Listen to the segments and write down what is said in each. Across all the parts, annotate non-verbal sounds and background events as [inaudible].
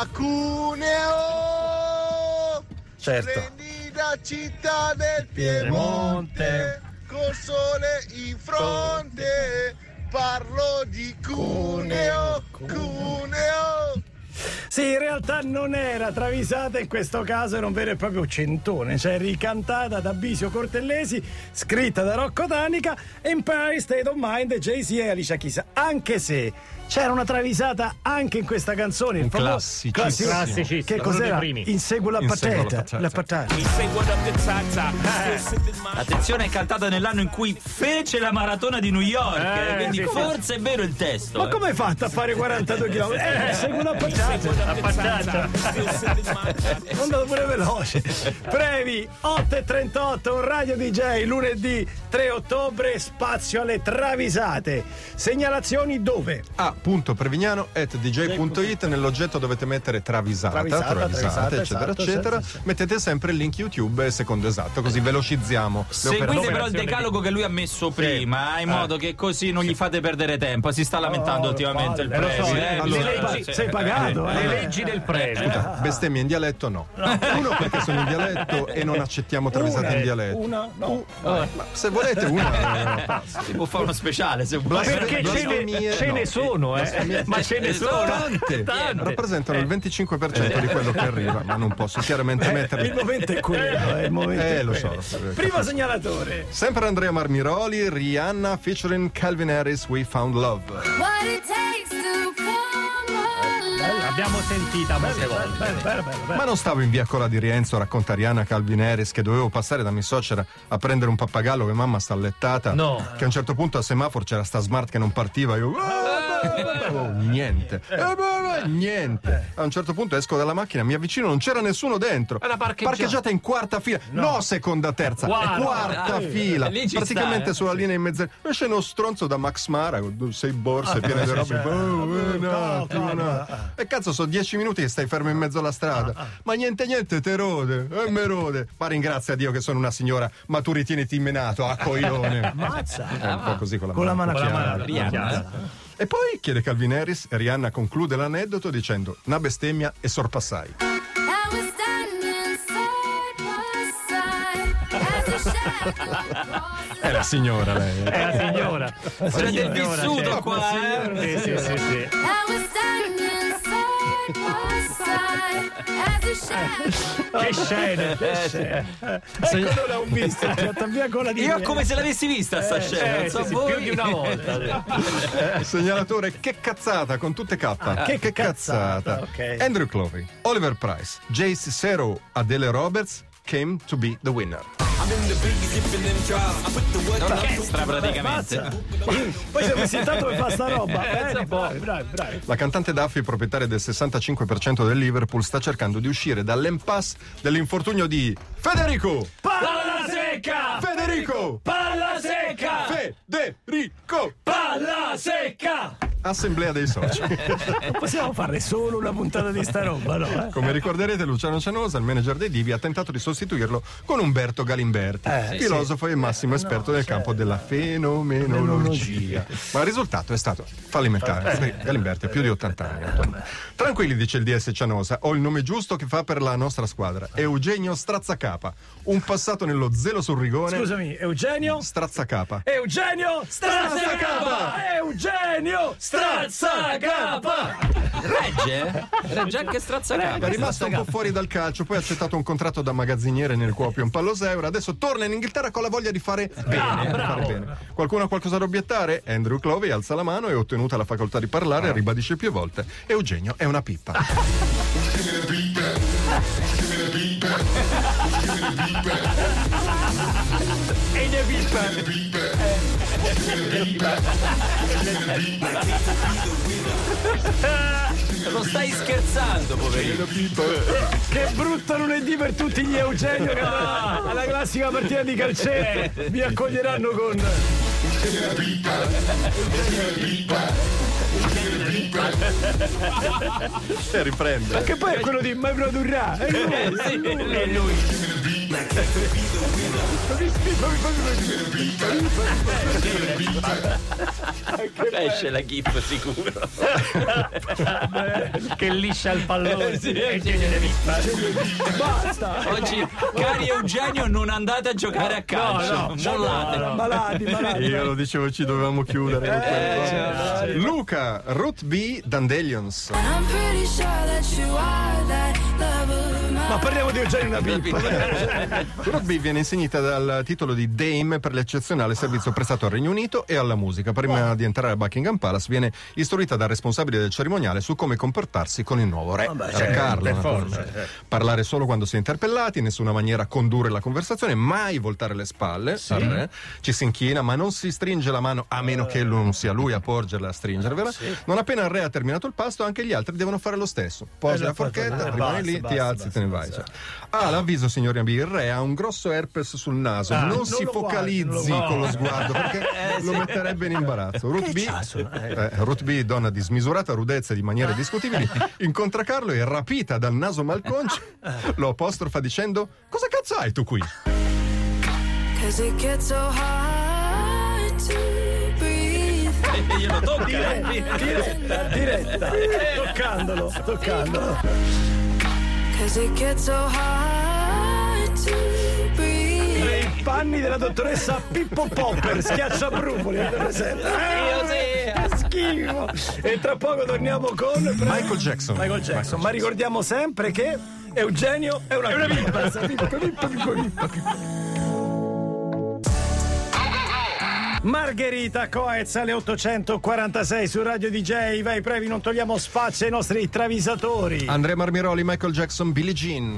a Cuneo. Certo. Splendida città del Piemonte, col sole in fronte. Parlo di Cuneo, Cuneo. Sì, in realtà non era travisata, in questo caso era un vero e proprio centone, cioè ricantata da Bisio Cortellesi, scritta da Rocco Tanica, Empire State of Mind, Jay-Z e Alicia Keys. Anche se c'era una travisata anche in questa canzone, il Un classico- Classicissimo, Che cos'era? primi. Insegue la patata. La patata. Attenzione, è cantata nell'anno in cui fece la maratona di New York. Eh, eh, quindi sì, sì. forse è vero il testo. Ma eh. come hai fatto a fare 42 km? [laughs] Eh, insegue la patata. La [laughs] patata. È andato pure veloce. Previ 8.38, un radio DJ, lunedì 3 ottobre, spazio alle travisate. Segnalazioni dove? A punto Prevignano at dj.it nell'oggetto dovete mettere travisata, Travisata, travisate, travisata, eccetera, esatto, eccetera. sì, sì, sì. Mettete sempre il link YouTube secondo esatto, così velocizziamo Seguite però il decalogo che lui ha messo prima, in modo che così non gli fate perdere tempo. Si sta lamentando Oh, ultimamente il palle, lo so, eh, eh, allora- sei, pa- sei pagato, eh. Le leggi del premio. Bestemmie in dialetto no. Uno perché sono in dialetto e non accettiamo travisate in dialetto. Una, no. Ma se volete una eh, [laughs] Si può fare uno speciale se vuoi. Perché ce ne, no. ne sono, eh? Ma ce ne sono tante, tante. rappresentano il 25% di quello che arriva, ma non posso chiaramente Il mettere. momento è quello, eh, il momento Eh, è lo quello. so. Primo segnalatore. Sempre Andrea Marmiroli, Rihanna featuring Calvin Harris, We Found Love. What it takes to. L'abbiamo sentita molte volte. Bello, bello, bello, bello. Ma non stavo in via Cola di Rienzo, racconta Rihanna Calvin Harris, che dovevo passare da mia suocera a prendere un pappagallo che mamma sta allettata. No. Che a un certo punto a semaforo c'era sta smart che non partiva. Io. "Ah, beh, beh, beh", oh, niente. Eh, beh, niente. A un certo punto esco dalla macchina, mi avvicino, non c'era nessuno dentro. Era parcheggiata. in quarta fila. No, seconda, terza. Quarta. quarta fila. Lì ci Praticamente sta, eh. sulla linea in mezzo. Esce uno stronzo da Max Mara con sei borse piene di robe. Oh, eh, no, no, no. no. E cazzo, sono dieci minuti che stai fermo in mezzo alla strada. Ma niente, niente, te rode. E me rode. Ma ringrazia Dio che sono una signora, ma tu ritieniti menato, a coglione. Mazza. È un po' così con la mano. Con la mano chiara. E poi chiede Calvin Harris e Rihanna conclude l'aneddoto dicendo una bestemmia e sorpassai. [laughs] È la signora lei. È la signora. C'è del vissuto c'è. qua, eh. Sì, sì, sì, sì. I was standing side by side as a shadow Che scene. Ecco, l'ho visto. Via con la Io come se l'avessi vista sta scena, Eh, so sì, più di una volta. [laughs] Segnalatore che cazzata con tutte K. che cazzata, ok. Andrew Clovey, Oliver Price, Jace Sero, Adele Roberts came to be the winner. L'orchestra praticamente. Poi siamo intanto come fa sta roba. Bene, bravi, bravi, bravi. La cantante Duffy, proprietaria del 65% del Liverpool, sta cercando di uscire dall'impasse dell'infortunio di Federico! Palla secca! Federico! Palla secca! Federico! Palla secca! Assemblea dei soci. Non [laughs] possiamo fare solo una puntata di sta roba, no? eh? Come ricorderete, Luciano Cianosa, il manager dei Divi, ha tentato di sostituirlo con Umberto Galimberti, filosofo e massimo esperto nel campo della fenomenologia. Ma il risultato è stato fallimentare. perché Galimberti ha più di 80 anni. Tranquilli, dice il DS Cianosa, ho il nome giusto che fa per la nostra squadra. Eugenio Strazzacapa. Un passato nello zelo sul rigone. Scusami, Eugenio? Strazzacapa. Eugenio Strazzacapa! Eugenio Strazzacapa! Regge? Regge anche È strazzacapa. rimasto un po' fuori dal calcio, poi ha accettato un contratto da magazziniere nel Kuopion Palloseura, adesso torna in Inghilterra con la voglia di fare bene. di fare bene. Qualcuno ha qualcosa da obiettare? Andrew Clovey alza la mano e ottenuta la facoltà di parlare e ribadisce più volte. Eugenio è una pippa. E ne pippa. Non stai scherzando, poverino. Che brutto lunedì per tutti gli Eugenio che alla, alla classica partita di calcetto vi accoglieranno con E riprende. che poi è quello di mai produrrà è lui, Sì, è lui. Esce la gif sicuro. Che liscia il pallone. Sì, E sì. tiene le vita. Oggi, cari Eugenio, non andate a giocare a calcio. Mollate. Malati, malati. Io lo dicevo, ci dovevamo chiudere. quelle cose. Luca, Ruth B. Dandelions. I'm pretty sure that you are parliamo di Eugenio una pippa. B viene insignita dal titolo di Dame per l'eccezionale servizio prestato al Regno Unito e alla musica. Prima di entrare a Buckingham Palace viene istruita dal responsabile del cerimoniale su come comportarsi con il nuovo re, re Carlo. naturalmente. Parlare solo quando si è interpellati, in nessuna maniera condurre la conversazione, mai voltare le spalle al re. Ci si inchina, ma non si stringe la mano a meno che non sia lui a porgerla a stringervela. Non appena il re ha terminato il pasto, anche gli altri devono fare lo stesso. Posi la forchetta, eh, rimani basta, lì, ti basta, alzi, basta, te ne vai. Cioè. Ah, l'avviso, signori amici, il re ha un grosso herpes sul naso. non, non si focalizzi guardi, non lo con lo sguardo perché [laughs] lo metterebbe in imbarazzo. Ruth B, eh, Ruth B, donna di smisurata rudezza e di maniere discutibili, [laughs] incontra Carlo e rapita dal naso malconcio lo apostrofa dicendo: Cosa cazzo hai tu qui? Cause it gets so hard to breathe. [laughs] Glielo tocca. Diretta, diretta. Toccandolo, toccandolo. Cause it gets so hard to breathe. I panni della dottoressa Pippo Popper, schiacciabrufoli. presente? Eh, Che schifo. E tra poco torniamo con Michael Jackson. Michael Jackson. Ma ricordiamo sempre che Eugenio è una, è una pippa. Pippa, pippa, pippa, pippa, pippa. Margherita Coez alle 846 su Radio DJ. Vai, previ, non togliamo spazio ai nostri travisatori. Andrea Marmiroli, Michael Jackson, Billie Jean.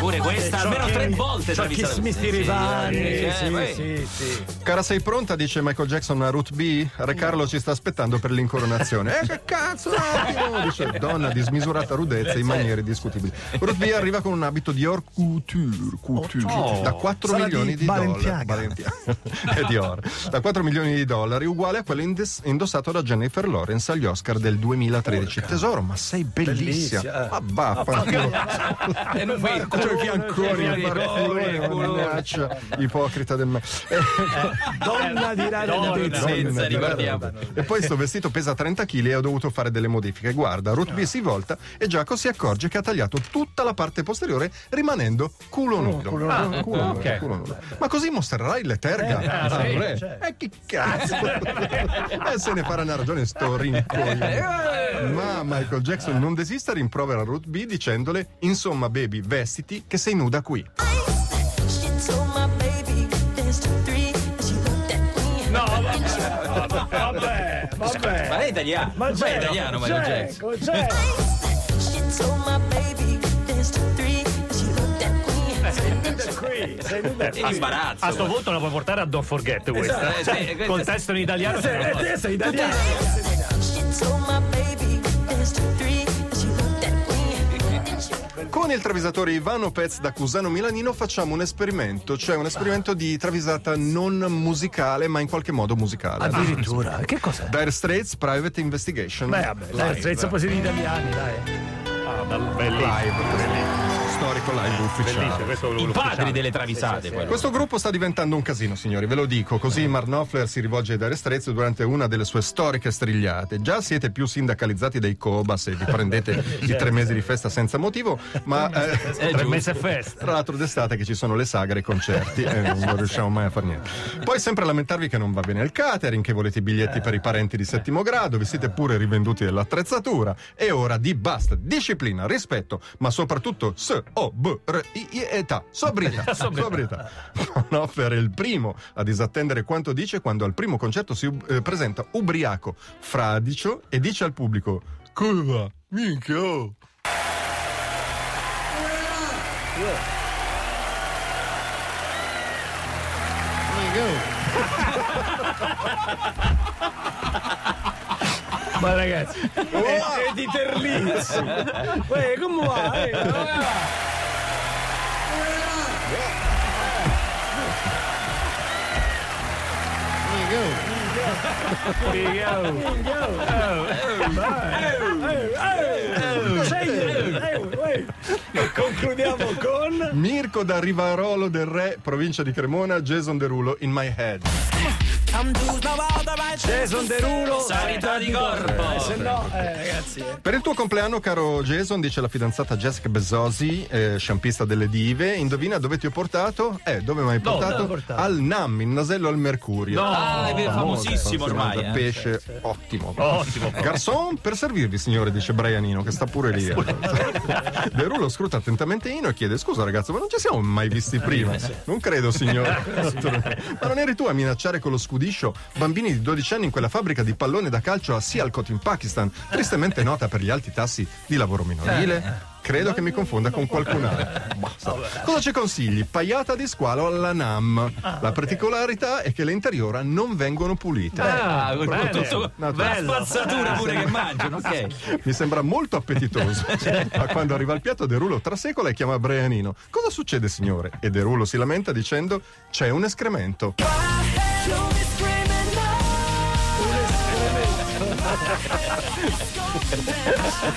Pure questa almeno tre volte travisata. chi smisti Sì, rivani. eh, Sì, sì. Cara, sei pronta? Dice Michael Jackson a Ruth B. Re Carlo ci sta aspettando per l'incoronazione. [laughs] Eh, che cazzo! [laughs] Dice donna di smisurata rudezza in maniere discutibili. Ruth B. arriva con un abito di Or Couture, couture da 4 Sarà milioni di di, Balenciaga. dollari. Balenciaga. [laughs] È di Or. Da 4 milioni di dollari, uguale a quello indes- indossato da Jennifer Lawrence agli Oscar del 2013. Tesoro, ma sei bellissima. Bellissima, eh. Ma vaffanculo. E non mi- C'ho i fianconi, C'ho i il mannaggia, ipocrita del me. Eh, Donna di senza, ricordiamo. E poi sto vestito pesa 30 kg e ho dovuto fare delle modifiche. Guarda, Ruth B si volta e Giacomo si accorge che ha tagliato tutta la parte posteriore rimanendo culo nudo. culo Ah, nudo. Ma così mostrerai le terga sì, re. certo. E che cazzo? e se ne farà una ragione sto rincoglio. Ma Michael Jackson non desista, rimprovera Ruth B dicendole insomma baby, vestiti che sei nuda qui. No, vabbè, vabbè, vabbè. Ma lei è italiano. Ma Ma è c'è, italiano, Michael Jackson. c'è, sei nuda qui. Imbarazzo. A sto punto la puoi portare a Don't Forget questa. Eh, sì, questa- Col testo in italiano. Eh, te sei italiano. She told my baby dance to three. Con il travisatore Ivano Pez da Cusano Milanino facciamo un esperimento, cioè un esperimento di travisata non musicale, ma in qualche modo musicale. Addirittura, che cos'è? Dire Straits Private Investigation. Beh, vabbè, dai, senza posi gli italiani, dai. Ah, dal- bellissimo. Storico live Bellissimo, ufficiale. I padri delle travisate. quello. Questo gruppo sta diventando un casino, signori, ve lo dico. Così Mark Knopfler si rivolge ai Dire Straits durante una delle sue storiche strigliate. Già siete più sindacalizzati dei Cobas e vi prendete [laughs] i tre mesi di festa senza motivo, ma eh, È Tre mesi e festa. Tra l'altro d'estate che ci sono le sagre e i concerti e non riusciamo mai a fare niente. Poi sempre lamentarvi che non va bene il catering, che volete i biglietti per i parenti di settimo grado, vi siete pure rivenduti dell'attrezzatura. E ora di basta, disciplina, rispetto, ma soprattutto S, O, B, R, I, I, età, sobrietà. [laughs] sobrietà. Knopfler è il primo a disattendere quanto dice quando al primo concerto si eh, presenta ubriaco, fradicio e dice al pubblico Come va? Minchia, oh! [laughs] Ma ragazzi, è, è di Terlizzi. [laughs] Uè, come va? Eh, come va? Concludiamo con Mirko da Rivarolo del Re, provincia di Cremona, Jason Derulo, in my head. Jason Derulo. Sanità di corpo. Eh, se no, eh, ragazzi. eh. Per il tuo compleanno, caro Jason, dice la fidanzata Jessica Bezzosi, eh, sciampista delle dive, indovina dove ti ho portato? Eh, dove mi hai portato? Portato? Al NAM, il nasello al mercurio. Ah, è famosissimo si ormai. eh. pesce ottimo. Ottimo. Garçon, per servirvi, signore, dice Brianino, che sta pure lì. [laughs] Derulo scruta attentamente Ino e chiede: Scusa, ragazzo, ma non ci siamo mai visti prima? Non credo, signore. [laughs] ma non eri tu a minacciare con lo scudiscio bambini di 12 anni in quella fabbrica di pallone da calcio a Sialkot in Pakistan, tristemente nota per gli alti tassi di lavoro minorile? Credo che mi confonda con qualcun altro. Basta. Cosa ci consigli? Paiata di squalo alla NAM. La particolarità è che le interiora non vengono pulite. Ah, con Bene. tutto No, la bello. spazzatura pure che mangiano, ok. [laughs] Mi sembra molto appetitoso. [laughs] Ma quando arriva il piatto, Derulo trasecola e chiama Brianino. Cosa succede, signore? E Derulo si lamenta dicendo: C'è un escremento.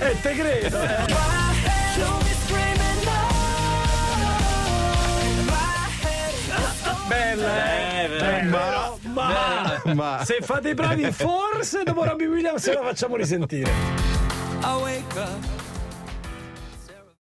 Eh, te credo. eh. Bella, eh. Eh, Però, ma, Ma se fate i bravi, forse dopo Robbie Williams la facciamo risentire. I wake up